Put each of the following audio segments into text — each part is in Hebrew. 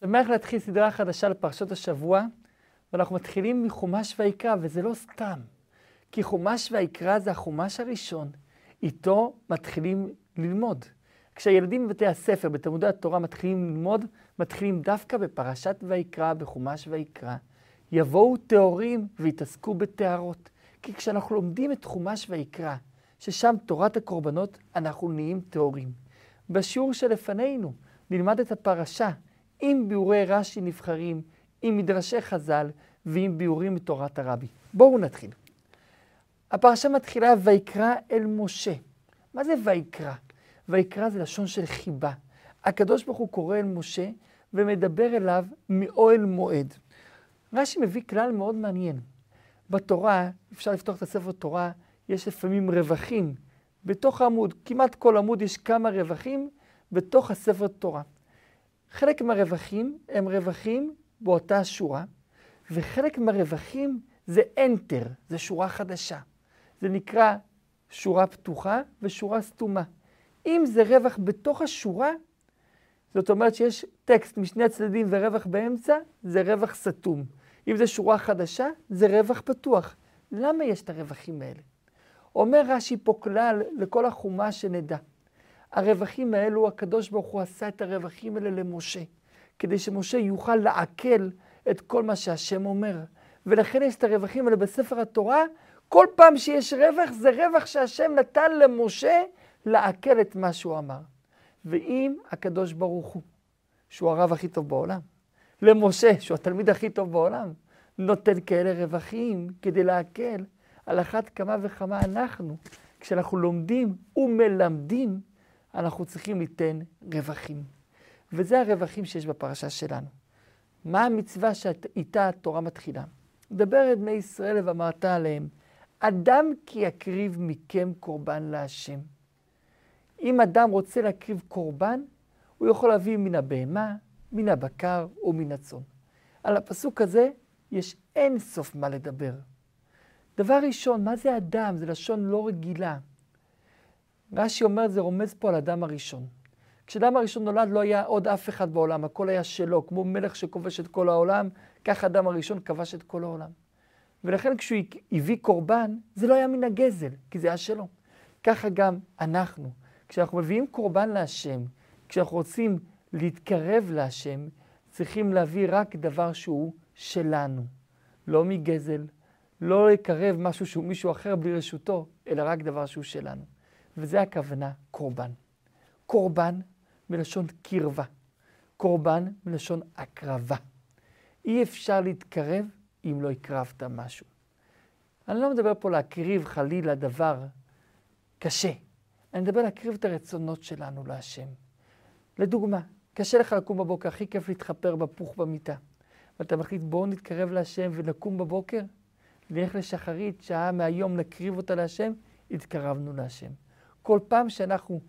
שמח להתחיל סדרה חדשה לפרשות השבוע, ואנחנו מתחילים מחומש ויקרא, וזה לא סתם. כי חומש ויקרא זה החומש הראשון, איתו מתחילים ללמוד. כשהילדים בבתי הספר, בתלמודי התורה, מתחילים ללמוד, מתחילים דווקא בפרשת ויקרא, בחומש ויקרא. יבואו טהורים ויתעסקו בטהרות. כי כשאנחנו לומדים את חומש ויקרא, ששם תורת הקורבנות, אנחנו נהיים טהורים. בשיעור שלפנינו נלמד את הפרשה עם ביאורי רש"י נבחרים, עם מדרשי חז"ל ועם ביאורים מתורת הרבי. בואו נתחיל. הפרשה מתחילה ויקרא אל משה. מה זה ויקרא? ויקרא זה לשון של חיבה. הקדוש ברוך הוא קורא אל משה ומדבר אליו מאוהל מועד. רש"י מביא כלל מאוד מעניין. בתורה, אפשר לפתוח את הספר תורה, יש לפעמים רווחים. בתוך העמוד, כמעט כל עמוד יש כמה רווחים בתוך הספר תורה. חלק מהרווחים הם רווחים באותה שורה, וחלק מהרווחים זה enter, זה שורה חדשה. זה נקרא שורה פתוחה ושורה סתומה. אם זה רווח בתוך השורה, זאת אומרת שיש טקסט משני הצדדים ורווח באמצע, זה רווח סתום. אם זה שורה חדשה, זה רווח פתוח. למה יש את הרווחים האלה? אומר רש"י פה כלל לכל החומה שנדע. הרווחים האלו, הקדוש ברוך הוא עשה את הרווחים האלה למשה, כדי שמשה יוכל לעכל את כל מה שהשם אומר. ולכן יש את הרווחים האלה בספר התורה. כל פעם שיש רווח, זה רווח שהשם נתן למשה לעכל את מה שהוא אמר. ואם הקדוש ברוך הוא, שהוא הרב הכי טוב בעולם, למשה, שהוא התלמיד הכי טוב בעולם, נותן כאלה רווחים כדי לעכל, על אחת כמה וכמה אנחנו, כשאנחנו לומדים ומלמדים, אנחנו צריכים ליתן רווחים. וזה הרווחים שיש בפרשה שלנו. מה המצווה שאיתה התורה מתחילה? מדבר את בני ישראל ואמרת עליהם, אדם כי יקריב מכם קורבן להשם. אם אדם רוצה להקריב קורבן, הוא יכול להביא מן הבהמה, מן הבקר או מן הצאן. על הפסוק הזה יש אין סוף מה לדבר. דבר ראשון, מה זה אדם? זה לשון לא רגילה. רש"י אומר, זה רומז פה על אדם הראשון. כשאדם הראשון נולד לא היה עוד אף אחד בעולם, הכל היה שלו, כמו מלך שכובש את כל העולם, כך אדם הראשון כבש את כל העולם. ולכן כשהוא הביא קורבן, זה לא היה מן הגזל, כי זה היה שלו. ככה גם אנחנו. כשאנחנו מביאים קורבן להשם, כשאנחנו רוצים להתקרב להשם, צריכים להביא רק דבר שהוא שלנו. לא מגזל, לא לקרב משהו שהוא מישהו אחר בלי רשותו, אלא רק דבר שהוא שלנו. וזה הכוונה קורבן. קורבן מלשון קרבה. קורבן מלשון הקרבה. אי אפשר להתקרב אם לא הקרבת משהו. אני לא מדבר פה להקריב חלילה דבר קשה. אני מדבר להקריב את הרצונות שלנו להשם. לדוגמה, קשה לך לקום בבוקר, הכי כיף להתחפר בפוך במיטה. ואתה מחליט, בואו נתקרב להשם ונקום בבוקר, נלך לשחרית, שעה מהיום נקריב אותה להשם, התקרבנו להשם. כל פעם שאנחנו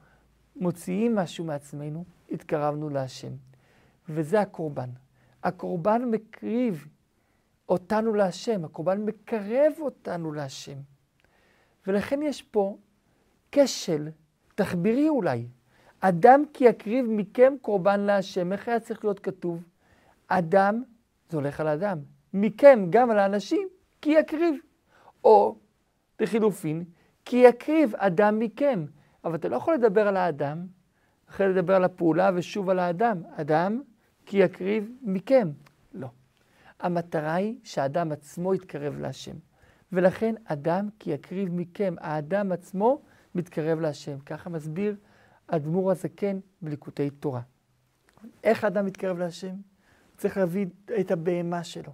מוציאים משהו מעצמנו, התקרבנו להשם. וזה הקורבן. הקורבן מקריב אותנו להשם, הקורבן מקרב אותנו להשם. ולכן יש פה כשל תחבירי אולי. אדם כי יקריב מכם קורבן להשם. איך היה צריך להיות כתוב? אדם, זה הולך על אדם. מכם, גם על האנשים, כי יקריב. או, לחילופין, כי יקריב אדם מכם. אבל אתה לא יכול לדבר על האדם, אחרי לדבר על הפעולה ושוב על האדם. אדם, כי יקריב מכם. לא. המטרה היא שהאדם עצמו יתקרב להשם. ולכן אדם כי יקריב מכם. האדם עצמו מתקרב להשם. ככה מסביר אדמו"ר הזקן בליקוטי תורה. איך האדם מתקרב להשם? צריך להביא את הבהמה שלו,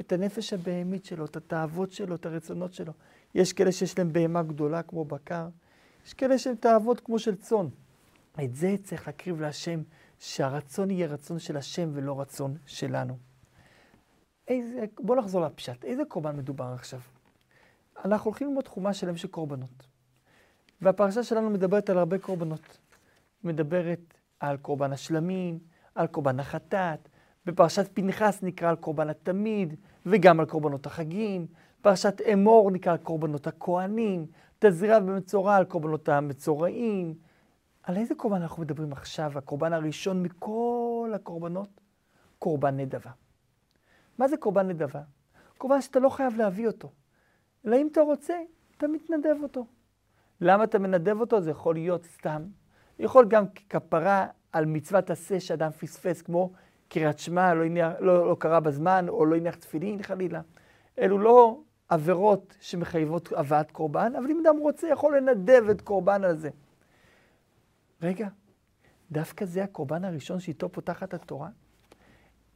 את הנפש הבהמית שלו, את התאוות שלו, את הרצונות שלו. יש כאלה שיש להם בהמה גדולה כמו בקר, יש כאלה שהם תאוות כמו של צאן. את זה צריך להקריב להשם, שהרצון יהיה רצון של השם ולא רצון שלנו. איזה, בואו נחזור לפשט. איזה קורבן מדובר עכשיו? אנחנו הולכים ללמוד תחומה שלם של קורבנות. והפרשה שלנו מדברת על הרבה קורבנות. מדברת על קורבן השלמים, על קורבן החטאת, בפרשת פנחס נקרא על קורבן התמיד, וגם על קורבנות החגים. פרשת אמור נקרא קורבנות הכהנים, תזריע ומצורע על קורבנות המצורעים. על איזה קורבן אנחנו מדברים עכשיו? הקורבן הראשון מכל הקורבנות קורבן נדבה. מה זה קורבן נדבה? קורבן שאתה לא חייב להביא אותו. אלא אם אתה רוצה, אתה מתנדב אותו. למה אתה מנדב אותו? זה יכול להיות סתם. יכול גם ככפרה על מצוות עשה שאדם פספס, כמו קריאת שמע, לא, לא, לא קרא בזמן, או לא הניח תפילין חלילה. אלו לא עבירות שמחייבות הבאת קורבן, אבל אם אדם רוצה, יכול לנדב את קורבן הזה. רגע, דווקא זה הקורבן הראשון שאיתו פותחת התורה?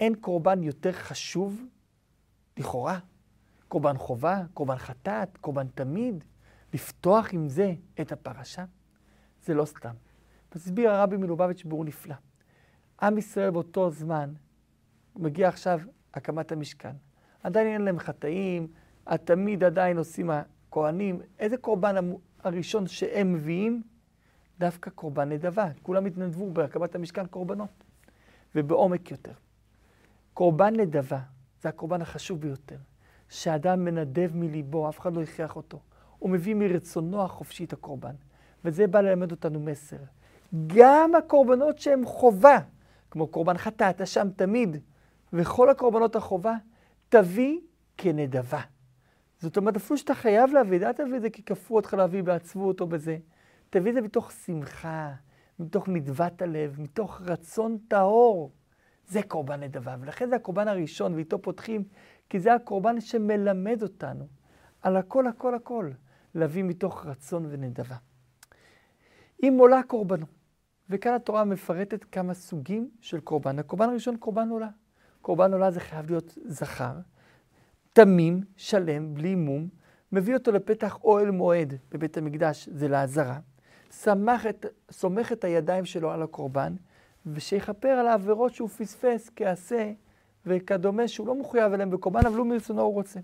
אין קורבן יותר חשוב, לכאורה. קורבן חובה, קורבן חטאת, קורבן תמיד. לפתוח עם זה את הפרשה? זה לא סתם. מסביר הרבי מלובביץ' ביאור נפלא. עם ישראל באותו זמן, מגיע עכשיו הקמת המשכן. עדיין אין להם חטאים, התמיד עדיין עושים הכוהנים. איזה קורבן הראשון שהם מביאים? דווקא קורבן נדבה. כולם התנדבו בהקמת המשכן קורבנות. ובעומק יותר. קורבן נדבה זה הקורבן החשוב ביותר. שאדם מנדב מליבו, אף אחד לא הכריח אותו. הוא מביא מרצונו החופשי את הקורבן. וזה בא ללמד אותנו מסר. גם הקורבנות שהן חובה, כמו קורבן חטאת, אשם תמיד, וכל הקורבנות החובה, תביא כנדבה. זאת אומרת, אפילו שאתה חייב להביא, אל תביא את זה כי כפו אותך להביא בעצבו אותו בזה. תביא את זה מתוך שמחה, מתוך נדבת הלב, מתוך רצון טהור. זה קורבן נדבה, ולכן זה הקורבן הראשון, ואיתו פותחים, כי זה הקורבן שמלמד אותנו על הכל, הכל, הכל, להביא מתוך רצון ונדבה. אם עולה קורבנו, וכאן התורה מפרטת כמה סוגים של קורבן. הקורבן הראשון, קורבן עולה. קורבן עולה זה חייב להיות זכר, תמים, שלם, בלי מום, מביא אותו לפתח אוהל מועד בבית המקדש, זה לעזרה. את, סומך את הידיים שלו על הקורבן, ושיכפר על העבירות שהוא פספס כעשה וכדומה, שהוא לא מחויב אליהם בקורבן, אבל הוא מרצונו הוא רוצה.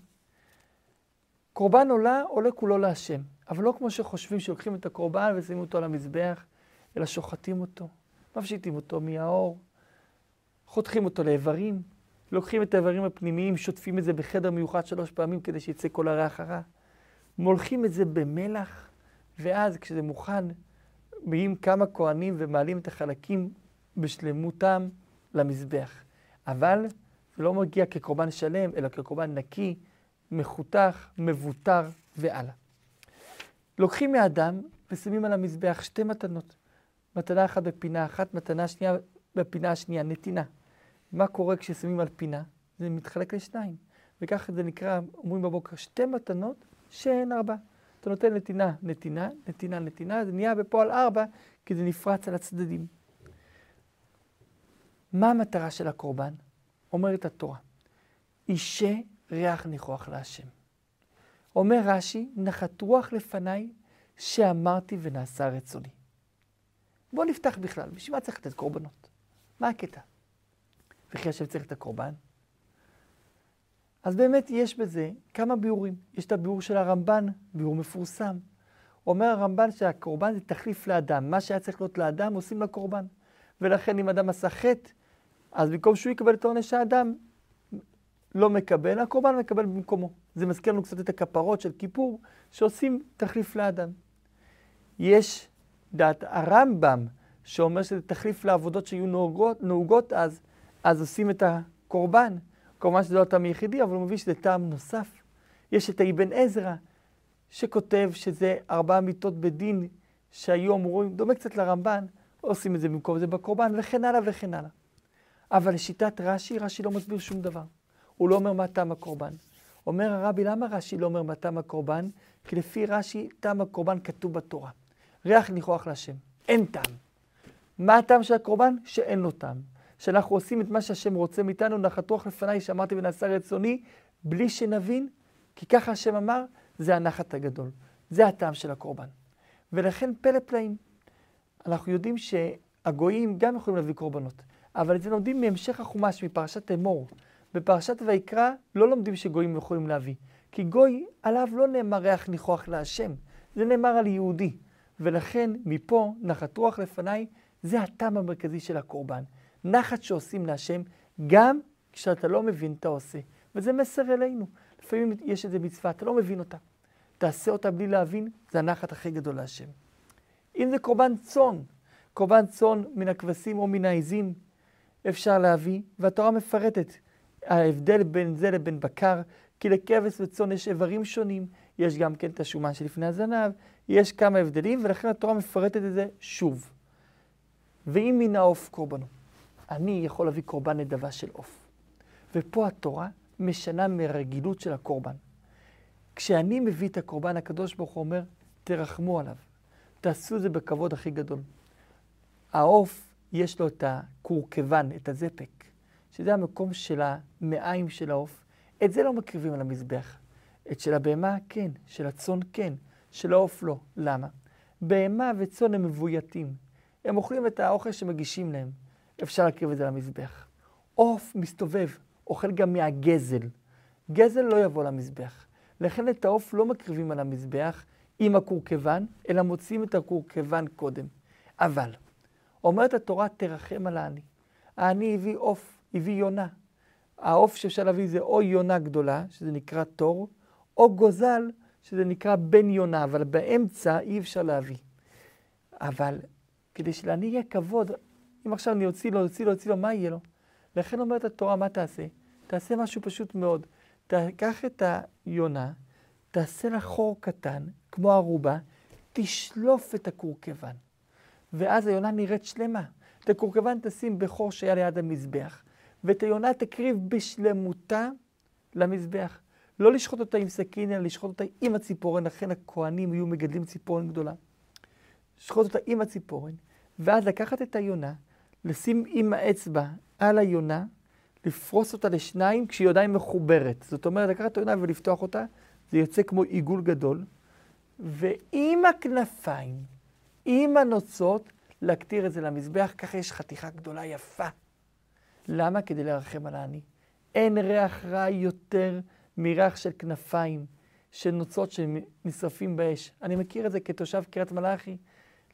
קורבן עולה, עולה כולו להשם. אבל לא כמו שחושבים שלוקחים את הקורבן ושמים אותו על המזבח, אלא שוחטים אותו, מפשיטים אותו מהאור, חותכים אותו לאיברים, לוקחים את האיברים הפנימיים, שוטפים את זה בחדר מיוחד שלוש פעמים כדי שיצא כל הריח הרע. מולכים את זה במלח, ואז כשזה מוכן, באים כמה כהנים ומעלים את החלקים בשלמותם למזבח. אבל זה לא מגיע כקורבן שלם, אלא כקורבן נקי, מחותך, מבוטר והלאה. לוקחים מאדם ושמים על המזבח שתי מתנות. מתנה אחת בפינה אחת, מתנה שנייה בפינה השנייה, נתינה. מה קורה כששמים על פינה? זה מתחלק לשניים. וככה זה נקרא, אומרים בבוקר, שתי מתנות שהן ארבע. אתה נותן נתינה, נתינה, נתינה, נתינה, זה נהיה בפועל ארבע, כי זה נפרץ על הצדדים. מה המטרה של הקורבן? אומרת התורה, אישה ריח ניחוח להשם. אומר רש"י, נחת רוח לפניי שאמרתי ונעשה רצוני. בואו נפתח בכלל, בשביל מה צריך לתת קורבנות? מה הקטע? וכי השם צריך את הקורבן? אז באמת יש בזה כמה ביאורים. יש את הביאור של הרמב"ן, ביאור מפורסם. אומר הרמב"ן שהקורבן זה תחליף לאדם. מה שהיה צריך להיות לאדם, עושים לקורבן. ולכן אם אדם עשה חטא, אז במקום שהוא יקבל את עונש האדם, לא מקבל, הקורבן מקבל במקומו. זה מזכיר לנו קצת את הכפרות של כיפור, שעושים תחליף לאדם. יש דעת הרמב"ם, שאומר שזה תחליף לעבודות שהיו נהוגות, נהוגות אז, אז עושים את הקורבן. כמובן שזה לא הטעם היחידי, אבל הוא מביא שזה טעם נוסף. יש את האבן עזרא, שכותב שזה ארבעה מיטות בדין שהיו אמורים, דומה קצת לרמב"ן, עושים את זה במקום זה בקורבן, וכן הלאה וכן הלאה. אבל לשיטת רש"י, רש"י לא מסביר שום דבר. הוא לא אומר מה טעם הקורבן. אומר הרבי, למה רש"י לא אומר מה טעם הקורבן? כי לפי רש"י, טעם הקורבן כתוב בתורה. ריח ניחוח להשם. אין טעם. מה הטעם של הקורבן? שאין לו טעם. שאנחנו עושים את מה שהשם רוצה מאיתנו, נחת רוח לפניי, שאמרתי ונעשה רצוני, בלי שנבין, כי ככה השם אמר, זה הנחת הגדול. זה הטעם של הקורבן. ולכן פלא פלאים. אנחנו יודעים שהגויים גם יכולים להביא קורבנות, אבל את זה לומדים מהמשך החומש, מפרשת אמור. בפרשת ויקרא לא לומדים שגויים יכולים להביא, כי גוי עליו לא נאמר ריח ניחוח להשם, זה נאמר על יהודי. ולכן מפה נחת רוח לפניי, זה הטעם המרכזי של הקורבן. נחת שעושים להשם, גם כשאתה לא מבין אתה עושה. וזה מסר אלינו. לפעמים יש איזה מצווה, אתה לא מבין אותה. תעשה אותה בלי להבין, זה הנחת הכי גדול להשם. אם זה קורבן צאן, קורבן צאן מן הכבשים או מן העזים, אפשר להביא, והתורה מפרטת ההבדל בין זה לבין בקר, כי לכבש וצאן יש איברים שונים, יש גם כן את השומן שלפני הזנב, יש כמה הבדלים, ולכן התורה מפרטת את זה שוב. ואם מן העוף קורבנו, אני יכול להביא קורבן נדבה של עוף. ופה התורה משנה מרגילות של הקורבן. כשאני מביא את הקורבן, הקדוש ברוך הוא אומר, תרחמו עליו. תעשו את זה בכבוד הכי גדול. העוף, יש לו את הקורקבן, את הזפק, שזה המקום של המעיים של העוף. את זה לא מקריבים על המזבח. את של הבהמה, כן. של הצאן, כן. של העוף, לא. למה? בהמה וצאן הם מבויתים. הם אוכלים את האוכל שמגישים להם. אפשר להקריב את זה על המזבח. עוף מסתובב, אוכל גם מהגזל. גזל לא יבוא למזבח. לכן את העוף לא מקריבים על המזבח עם הקורקבן, אלא מוציאים את הקורקבן קודם. אבל, אומרת התורה, תרחם על העני. העני הביא עוף, הביא יונה. העוף שאפשר להביא זה או יונה גדולה, שזה נקרא תור, או גוזל, שזה נקרא בן יונה, אבל באמצע אי אפשר להביא. אבל כדי שלעני יהיה כבוד, אם עכשיו אני אוציא לו, אוציא לו, אוציא לו, מה יהיה לו? לכן אומרת התורה, מה תעשה? תעשה משהו פשוט מאוד. תקח את היונה, תעשה לה חור קטן, כמו ערובה, תשלוף את הקורקבן. ואז היונה נראית שלמה. את הקורקבן תשים בחור שהיה ליד המזבח, ואת היונה תקריב בשלמותה למזבח. לא לשחוט אותה עם סכין, אלא לשחוט אותה עם הציפורן, לכן הכוהנים היו מגדלים ציפורן גדולה. לשחוט אותה עם הציפורן, ואז לקחת את היונה, לשים עם האצבע על היונה, לפרוס אותה לשניים כשהיא עדיין מחוברת. זאת אומרת, לקחת את היונה ולפתוח אותה, זה יוצא כמו עיגול גדול, ועם הכנפיים, עם הנוצות, להקטיר את זה למזבח, ככה יש חתיכה גדולה יפה. למה? כדי לרחם על העני. אין ריח רע יותר מריח של כנפיים, של נוצות שנשרפים באש. אני מכיר את זה כתושב קריית מלאכי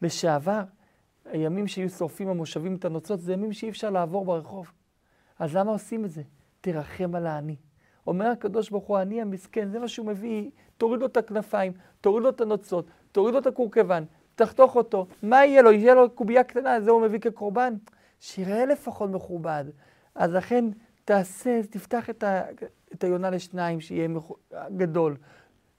לשעבר. הימים שהיו שורפים המושבים את הנוצות, זה ימים שאי אפשר לעבור ברחוב. אז למה עושים את זה? תרחם על העני. אומר הקדוש ברוך הוא, העני המסכן, זה מה שהוא מביא, תוריד לו את הכנפיים, תוריד לו את הנוצות, תוריד לו את הקורקבן, תחתוך אותו, מה יהיה לו? יהיה לו קובייה קטנה, זה הוא מביא כקורבן? שיראה לפחות מכובד. אז לכן תעשה, תפתח את, ה, את היונה לשניים, שיהיה גדול.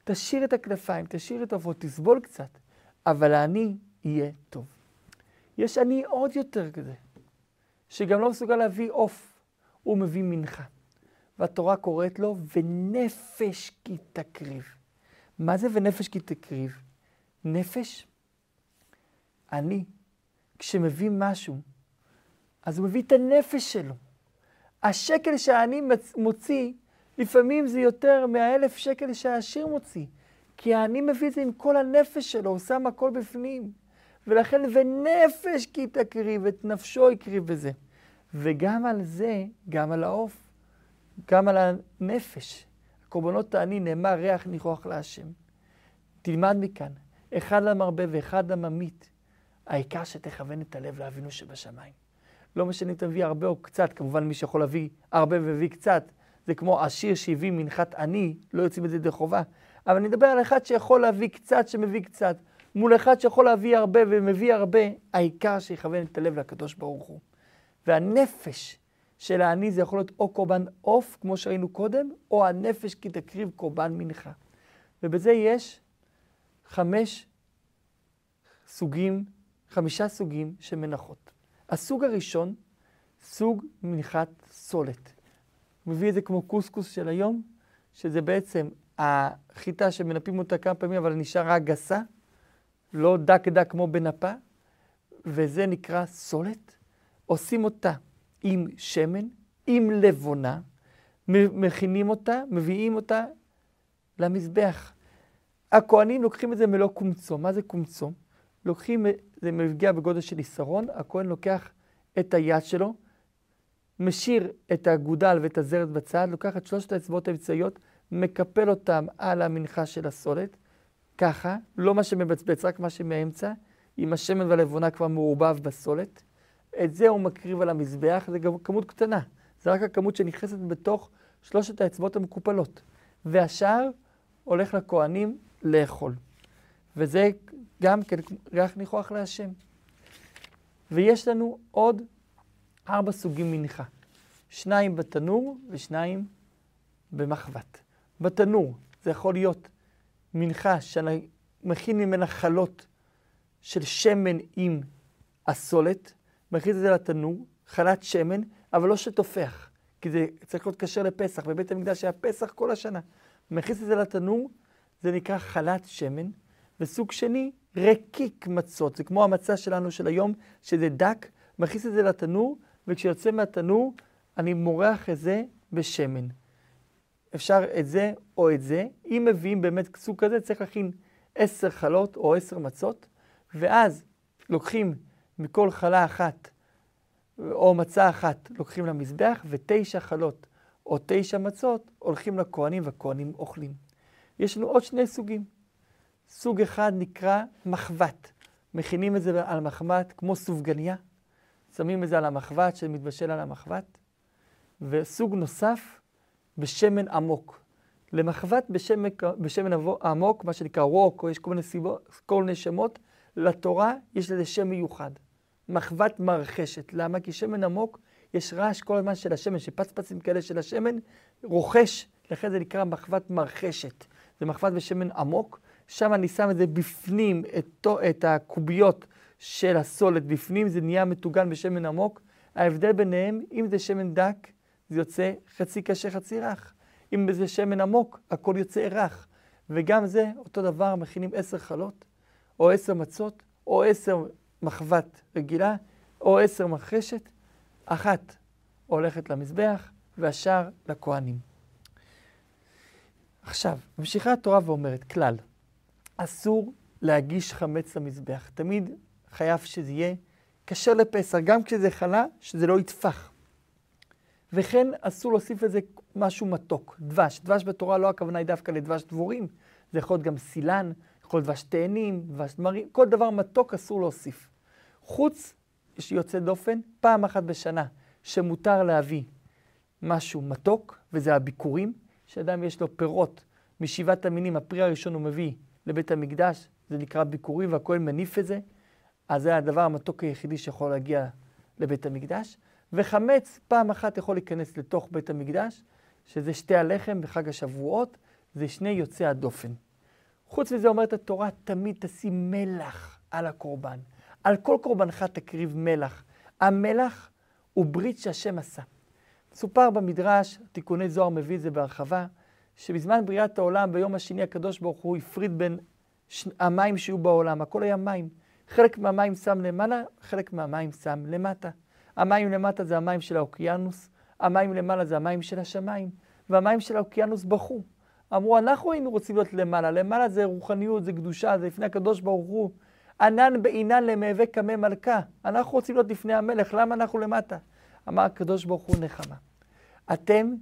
תשאיר את הכנפיים, תשאיר את העופות, תסבול קצת, אבל העני יהיה טוב. יש עני עוד יותר כזה, שגם לא מסוגל להביא עוף, הוא מביא מנחה. והתורה קוראת לו, ונפש כי תקריב. מה זה ונפש כי תקריב? נפש, אני, כשמביא משהו, אז הוא מביא את הנפש שלו. השקל שאני מוציא, לפעמים זה יותר מהאלף שקל שהעשיר מוציא. כי האני מביא את זה עם כל הנפש שלו, הוא שם הכל בפנים. ולכן, ונפש כי תקריב, את נפשו הקריב בזה. וגם על זה, גם על העוף, גם על הנפש. הקורבנות תעני נאמר ריח ניחוח להשם. תלמד מכאן, אחד למרבה ואחד לממית. העיקר שתכוון את הלב לאבינו שבשמיים. לא משנה אם אתה מביא הרבה או קצת, כמובן מי שיכול להביא הרבה והביא קצת, זה כמו עשיר שהביא מנחת עני, לא יוצאים את זה ידי חובה. אבל אני מדבר על אחד שיכול להביא קצת, שמביא קצת, מול אחד שיכול להביא הרבה ומביא הרבה, העיקר שיכוון את הלב לקדוש ברוך הוא. והנפש של העני זה יכול להיות או קורבן עוף, כמו שראינו קודם, או הנפש כי תקריב קורבן מנחה. ובזה יש חמש סוגים, חמישה סוגים של מנחות. הסוג הראשון, סוג מנחת סולת. הוא מביא את זה כמו קוסקוס של היום, שזה בעצם החיטה שמנפים אותה כמה פעמים, אבל נשארה גסה, לא דק דק כמו בנפה, וזה נקרא סולת. עושים אותה עם שמן, עם לבונה, מכינים אותה, מביאים אותה למזבח. הכוהנים לוקחים את זה מלוא קומצו. מה זה קומצו? לוקחים, זה מגיע בגודל של עיסרון, הכהן לוקח את היד שלו, משאיר את הגודל ואת הזרת בצד, לוקח את שלושת האצבעות האמצעיות, מקפל אותם על המנחה של הסולת, ככה, לא מה שמבצבץ, רק מה שמאמצע, עם השמן והלבונה כבר מעורבב בסולת. את זה הוא מקריב על המזבח, זה גם כמות קטנה. זה רק הכמות שנכנסת בתוך שלושת האצבעות המקופלות. והשאר הולך לכהנים לאכול. וזה גם כן ריח ניחוח להשם. ויש לנו עוד ארבע סוגים מנחה. שניים בתנור ושניים במחבת. בתנור זה יכול להיות מנחה שאני מכין ממנה חלות של שמן עם הסולת, מכין את זה לתנור, חלת שמן, אבל לא שטופח, כי זה צריך להיות כשר לפסח, בבית המקדש היה פסח כל השנה. מכניס את זה לתנור, זה נקרא חלת שמן, וסוג שני, רקיק מצות, זה כמו המצה שלנו של היום, שזה דק, מכניס את זה לתנור, וכשיוצא מהתנור, אני מורח את זה בשמן. אפשר את זה או את זה. אם מביאים באמת סוג כזה, צריך להכין עשר חלות או עשר מצות, ואז לוקחים מכל חלה אחת או מצה אחת, לוקחים למזבח, ותשע חלות או תשע מצות הולכים לכהנים והכהנים אוכלים. יש לנו עוד שני סוגים. סוג אחד נקרא מחבת. מכינים את זה על מחבת כמו סופגניה, שמים את זה על המחבת שמתבשל על המחבת. וסוג נוסף בשמן עמוק. למחבת בשמן, בשמן עמוק, מה שנקרא רוק, או יש כל מיני, סיבות, כל מיני שמות, לתורה יש לזה שם מיוחד. מחבת מרחשת. למה? כי שמן עמוק, יש רעש כל הזמן של השמן, שפצפצים כאלה של השמן, רוכש, לכן זה נקרא מחבת מרחשת. זה מחבת בשמן עמוק, שם אני שם את זה בפנים, את, את הקוביות של הסולת בפנים, זה נהיה מטוגן בשמן עמוק. ההבדל ביניהם, אם זה שמן דק, זה יוצא חצי קשה, חצי רך. אם זה שמן עמוק, הכל יוצא רך. וגם זה, אותו דבר, מכינים עשר חלות, או עשר מצות, או עשר מחבת רגילה, או עשר מחרשת, אחת הולכת למזבח, והשאר לכהנים. עכשיו, ממשיכה התורה ואומרת, כלל, אסור להגיש חמץ למזבח. תמיד חייב שזה יהיה כשר לפסח, גם כשזה חלה, שזה לא יטפח. וכן אסור להוסיף לזה משהו מתוק, דבש. דבש בתורה לא הכוונה היא דווקא לדבש דבורים, זה יכול להיות גם סילן, יכול להיות דבש תאנים, דבש דמרים, כל דבר מתוק אסור להוסיף. חוץ, יש יוצא דופן, פעם אחת בשנה, שמותר להביא משהו מתוק, וזה הביקורים, שאדם יש לו פירות משבעת המינים, הפרי הראשון הוא מביא לבית המקדש, זה נקרא ביקורים, והכהן מניף את זה, אז זה הדבר המתוק היחידי שיכול להגיע לבית המקדש. וחמץ פעם אחת יכול להיכנס לתוך בית המקדש, שזה שתי הלחם בחג השבועות, זה שני יוצאי הדופן. חוץ מזה אומרת התורה, תמיד תשים מלח על הקורבן. על כל קורבנך תקריב מלח. המלח הוא ברית שהשם עשה. סופר במדרש, תיקוני זוהר מביא את זה בהרחבה, שבזמן בריאת העולם, ביום השני הקדוש ברוך הוא הפריד בין ש... המים שיהיו בעולם, הכל היה מים. חלק מהמים שם למעלה, חלק מהמים שם למטה. המים למטה זה המים של האוקיינוס, המים למעלה זה המים של השמיים, והמים של האוקיינוס בכו. אמרו, אנחנו היינו רוצים להיות למעלה, למעלה זה רוחניות, זה קדושה, זה לפני הקדוש ברוך הוא. ענן בעינן למהווה קמא מלכה. אנחנו רוצים להיות לפני המלך, למה אנחנו למטה? אמר הקדוש ברוך הוא נחמה. אתם,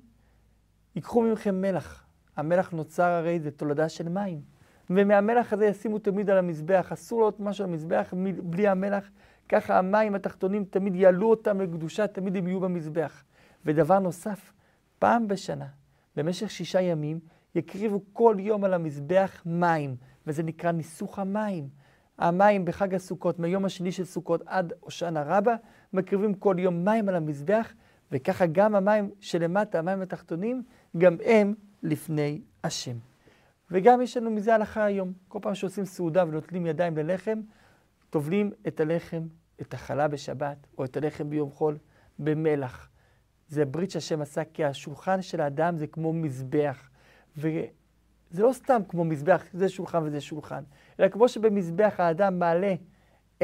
ייקחו מכם מלח. המלח נוצר הרי זה תולדה של מים. ומהמלח הזה ישימו תמיד על המזבח. אסור להיות משהו על המזבח בלי המלח. ככה המים התחתונים תמיד יעלו אותם לקדושה, תמיד הם יהיו במזבח. ודבר נוסף, פעם בשנה, במשך שישה ימים, יקריבו כל יום על המזבח מים, וזה נקרא ניסוך המים. המים בחג הסוכות, מהיום השני של סוכות עד הושענא רבה, מקריבים כל יום מים על המזבח, וככה גם המים שלמטה, המים התחתונים, גם הם לפני השם. וגם יש לנו מזה הלכה היום. כל פעם שעושים סעודה ונוטלים ידיים ללחם, טובלים את הלחם, את החלה בשבת, או את הלחם ביום חול, במלח. זה ברית שהשם עשה, כי השולחן של האדם זה כמו מזבח. וזה לא סתם כמו מזבח, זה שולחן וזה שולחן, אלא כמו שבמזבח האדם מעלה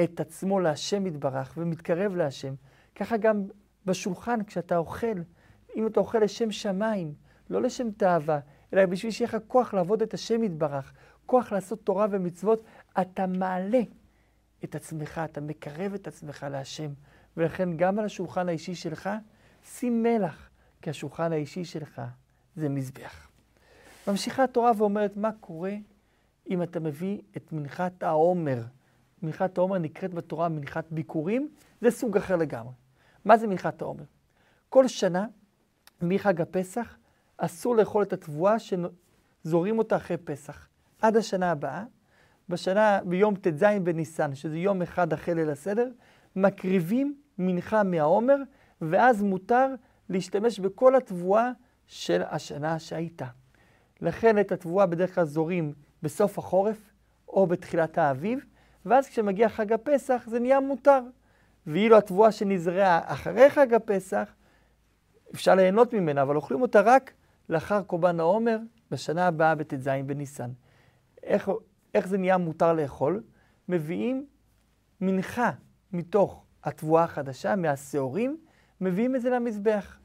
את עצמו להשם יתברך ומתקרב להשם, ככה גם בשולחן כשאתה אוכל, אם אתה אוכל לשם שמיים, לא לשם תאווה, אלא בשביל שיהיה לך כוח לעבוד את השם יתברך, כוח לעשות תורה ומצוות, אתה מעלה את עצמך, אתה מקרב את עצמך להשם. ולכן גם על השולחן האישי שלך, שים מלח, כי השולחן האישי שלך זה מזבח. ממשיכה התורה ואומרת מה קורה אם אתה מביא את מנחת העומר. מנחת העומר נקראת בתורה מנחת ביקורים, זה סוג אחר לגמרי. מה זה מנחת העומר? כל שנה, מחג הפסח, אסור לאכול את התבואה שזורים אותה אחרי פסח. עד השנה הבאה, בשנה, ביום ט"ז בניסן, שזה יום אחד אחרי ליל הסדר, מקריבים מנחה מהעומר, ואז מותר להשתמש בכל התבואה של השנה שהייתה. לכן את התבואה בדרך כלל זורים בסוף החורף או בתחילת האביב, ואז כשמגיע חג הפסח זה נהיה מותר. ואילו התבואה שנזרעה אחרי חג הפסח, אפשר ליהנות ממנה, אבל אוכלים אותה רק לאחר קורבן העומר, בשנה הבאה בט"ז בניסן. איך, איך זה נהיה מותר לאכול? מביאים מנחה מתוך התבואה החדשה, מהשעורים, מביאים את זה למזבח.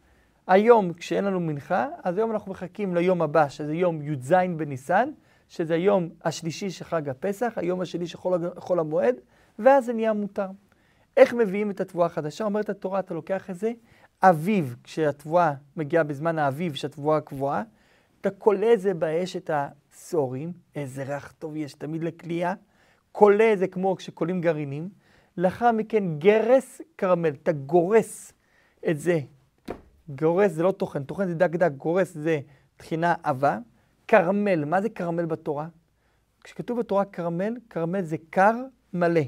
היום, כשאין לנו מנחה, אז היום אנחנו מחכים ליום הבא, שזה יום י"ז בניסן, שזה היום השלישי של חג הפסח, היום השני של חול, המועד, ואז זה נהיה מותר. איך מביאים את התבואה החדשה? אומרת התורה, אתה לוקח את זה, אביב, כשהתבואה מגיעה בזמן האביב, שהתבואה קבועה, אתה כולא את זה באש את השעורים, איזה ריח טוב יש תמיד לכלייה, את זה כמו כשכולאים גרעינים, לאחר מכן גרס כרמל, אתה גורס את זה. גורס זה לא טוחן, טוחן זה דק דק, גורס זה תחינה עבה. כרמל, מה זה כרמל בתורה? כשכתוב בתורה כרמל, כרמל זה קר מלא.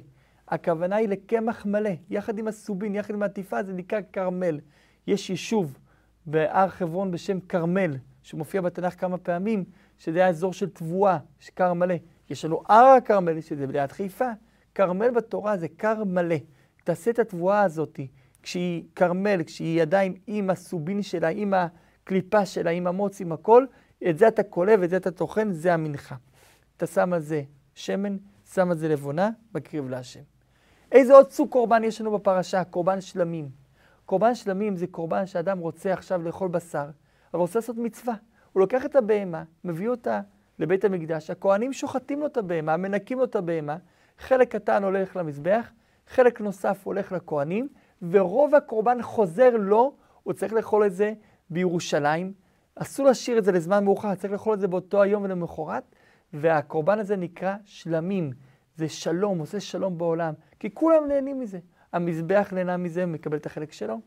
הכוונה היא לקמח מלא, יחד עם הסובין, יחד עם העטיפה, זה נקרא כרמל. יש יישוב בהר חברון בשם כרמל, שמופיע בתנ"ך כמה פעמים, שזה היה אזור של תבואה, של קר מלא. יש לנו הר הכרמל, שזה ליד חיפה. כרמל בתורה זה קר מלא. תעשה את התבואה הזאת, כשהיא כרמל, כשהיא עדיין עם הסובין שלה, עם הקליפה שלה, עם המוץ, עם הכל, את זה אתה כולא ואת זה אתה טוחן, זה המנחה. אתה שם על זה שמן, שם על זה לבונה, מקריב להשם. איזה עוד סוג קורבן יש לנו בפרשה? קורבן שלמים. קורבן שלמים זה קורבן שאדם רוצה עכשיו לאכול בשר, אבל רוצה לעשות מצווה. הוא לוקח את הבהמה, מביא אותה לבית המקדש, הכוהנים שוחטים לו את הבהמה, מנקים לו את הבהמה, חלק קטן הולך למזבח, חלק נוסף הולך לכוהנים, ורוב הקורבן חוזר לו, הוא צריך לאכול את זה בירושלים. אסור להשאיר את זה לזמן מאוחר, צריך לאכול את זה באותו היום ולמחרת, והקורבן הזה נקרא שלמים. זה שלום, עושה שלום בעולם, כי כולם נהנים מזה. המזבח נהנה מזה, מקבל את החלק שלו.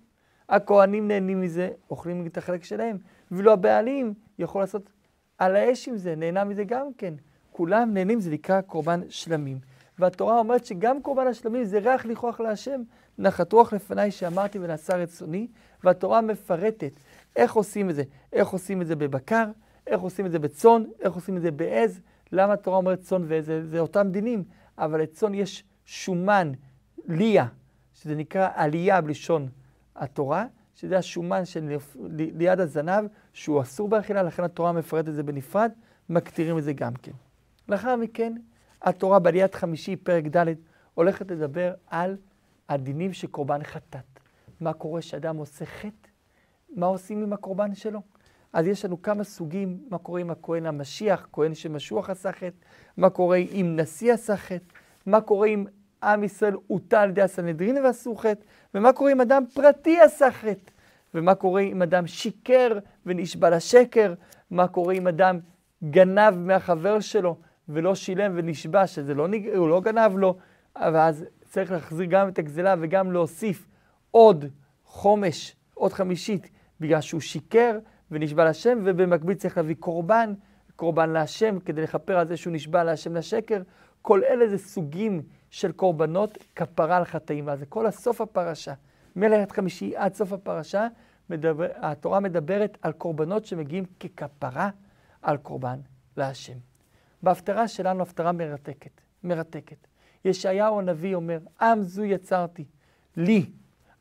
הכוהנים נהנים מזה, אוכלים את החלק שלהם. ואילו הבעלים יכול לעשות על האש עם זה, נהנה מזה גם כן. כולם נהנים, זה נקרא קורבן שלמים. והתורה אומרת שגם קורבן השלמים זה ריח לכוח להשם. נחת רוח לפניי שאמרתי ונעשה רצוני, והתורה מפרטת איך עושים את זה. איך עושים את זה בבקר, איך עושים את זה בצאן, איך עושים את זה בעז. למה התורה אומרת צאן ועז? זה אותם דינים, אבל לצאן יש שומן, ליה, שזה נקרא עלייה בלשון התורה, שזה השומן של ליד הזנב, שהוא אסור באכילה, לכן התורה מפרטת את זה בנפרד, מקטירים את זה גם כן. לאחר מכן, התורה בעליית חמישי, פרק ד', הולכת לדבר על הדינים של קורבן חטאת. מה קורה כשאדם עושה חטא? מה עושים עם הקורבן שלו? אז יש לנו כמה סוגים, מה קורה עם הכהן המשיח, כהן שמשוח עשה חטא, מה קורה עם נשיא עשה חטא, מה קורה עם עם ישראל הוטל על ידי הסנהדרין ועשו חטא, ומה קורה אם אדם פרטי עשה חטא, ומה קורה אם אדם שיקר ונשבע לשקר, מה קורה אם אדם גנב מהחבר שלו ולא שילם ונשבע שזה לא, נג... לא גנב לו, ואז צריך להחזיר גם את הגזלה וגם להוסיף עוד חומש, עוד חמישית, בגלל שהוא שיקר ונשבע להשם, ובמקביל צריך להביא קורבן, קורבן להשם, כדי לכפר על זה שהוא נשבע להשם לשקר. כל אלה זה סוגים של קורבנות כפרה על חטאים. אז זה כל הסוף הפרשה. מלכת חמישי עד סוף הפרשה, מדבר, התורה מדברת על קורבנות שמגיעים ככפרה על קורבן להשם. בהפטרה שלנו הפטרה מרתקת, מרתקת. ישעיהו הנביא אומר, עם זו יצרתי, לי.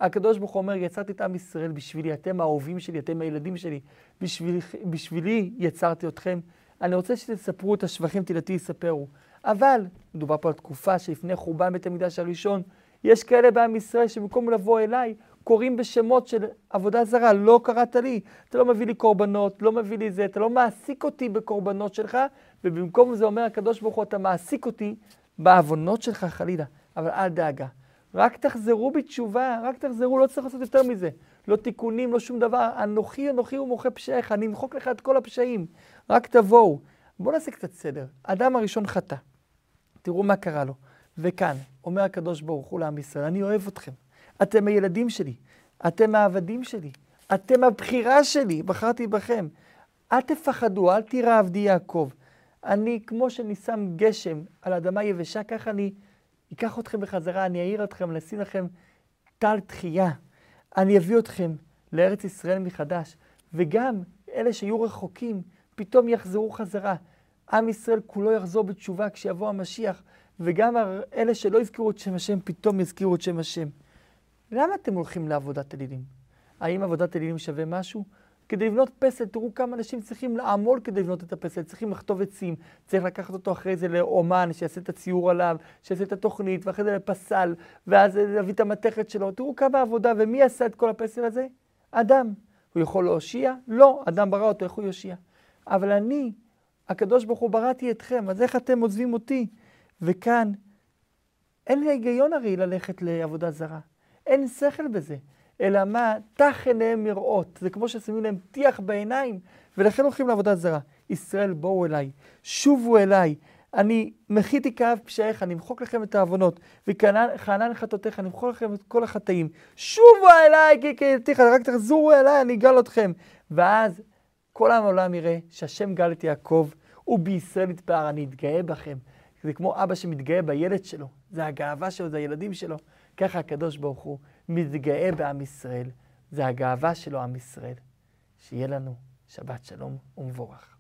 הקדוש ברוך הוא אומר, יצרתי את עם ישראל בשבילי, אתם האהובים שלי, אתם הילדים שלי, בשביל, בשבילי יצרתי אתכם. אני רוצה שתספרו את השבחים, תהילתי יספרו. אבל, מדובר פה על תקופה שלפני חורבן בית המקדש הראשון, יש כאלה בעם ישראל שבמקום לבוא אליי, קוראים בשמות של עבודה זרה, לא קראת לי, אתה לא מביא לי קורבנות, לא מביא לי זה, אתה לא מעסיק אותי בקורבנות שלך, ובמקום זה אומר הקדוש ברוך הוא, אתה מעסיק אותי בעוונות שלך חלילה. אבל אל דאגה, רק תחזרו בתשובה, רק תחזרו, לא צריך לעשות יותר מזה. לא תיקונים, לא שום דבר. אנוכי, אנוכי ומוחה פשעיך, אני אמחוק לך את כל הפשעים. רק תבואו. בואו נעשה קצת סדר. האדם הראשון חטא. תראו מה קרה לו. וכאן, אומר הקדוש ברוך הוא לעם ישראל, אני אוהב אתכם. אתם הילדים שלי, אתם העבדים שלי, אתם הבחירה שלי, בחרתי בכם. אל תפחדו, אל תירא עבדי יעקב. אני, כמו שאני שם גשם על אדמה יבשה, ככה אני אקח אתכם בחזרה, אני אעיר אתכם, אני אשים לכם טל תחייה. אני אביא אתכם לארץ ישראל מחדש, וגם אלה שיהיו רחוקים, פתאום יחזרו חזרה. עם ישראל כולו יחזור בתשובה כשיבוא המשיח, וגם אלה שלא יזכרו את שם השם, פתאום יזכירו את שם השם. למה אתם הולכים לעבודת אלילים? האם עבודת אלילים שווה משהו? כדי לבנות פסל, תראו כמה אנשים צריכים לעמול כדי לבנות את הפסל, צריכים לכתוב עצים, צריך לקחת אותו אחרי זה לאומן, שיעשה את הציור עליו, שיעשה את התוכנית, ואחרי זה לפסל, ואז להביא את המתכת שלו. תראו כמה עבודה, ומי עשה את כל הפסל הזה? אדם. הוא יכול להושיע? לא, אדם ברא אותו, איך הוא יושיע? אבל אני, הקדוש ברוך הוא בראתי אתכם, אז איך אתם עוזבים אותי? וכאן, אין לי היגיון הרי ללכת לעבודה זרה. אין שכל בזה. אלא מה? תח עיניהם מראות. זה כמו ששמים להם טיח בעיניים, ולכן הולכים לעבודה זרה. ישראל, בואו אליי, שובו אליי. אני מחיתי כאב פשעיך, אני אמחוק לכם את העוונות, וכהנן חטאותיך, אני אמחוק לכם את כל החטאים. שובו אליי, כי קהילתיך, רק תחזורו אליי, אני אגל אתכם. ואז כל העולם יראה שהשם גל את יעקב, ובישראל יתפאר, אני אתגאה בכם. זה כמו אבא שמתגאה בילד שלו, זה הגאווה שלו, זה הילדים שלו. ככה הקדוש ברוך הוא מתגאה בעם ישראל. זה הגאווה שלו, עם ישראל. שיהיה לנו שבת שלום ומבורך.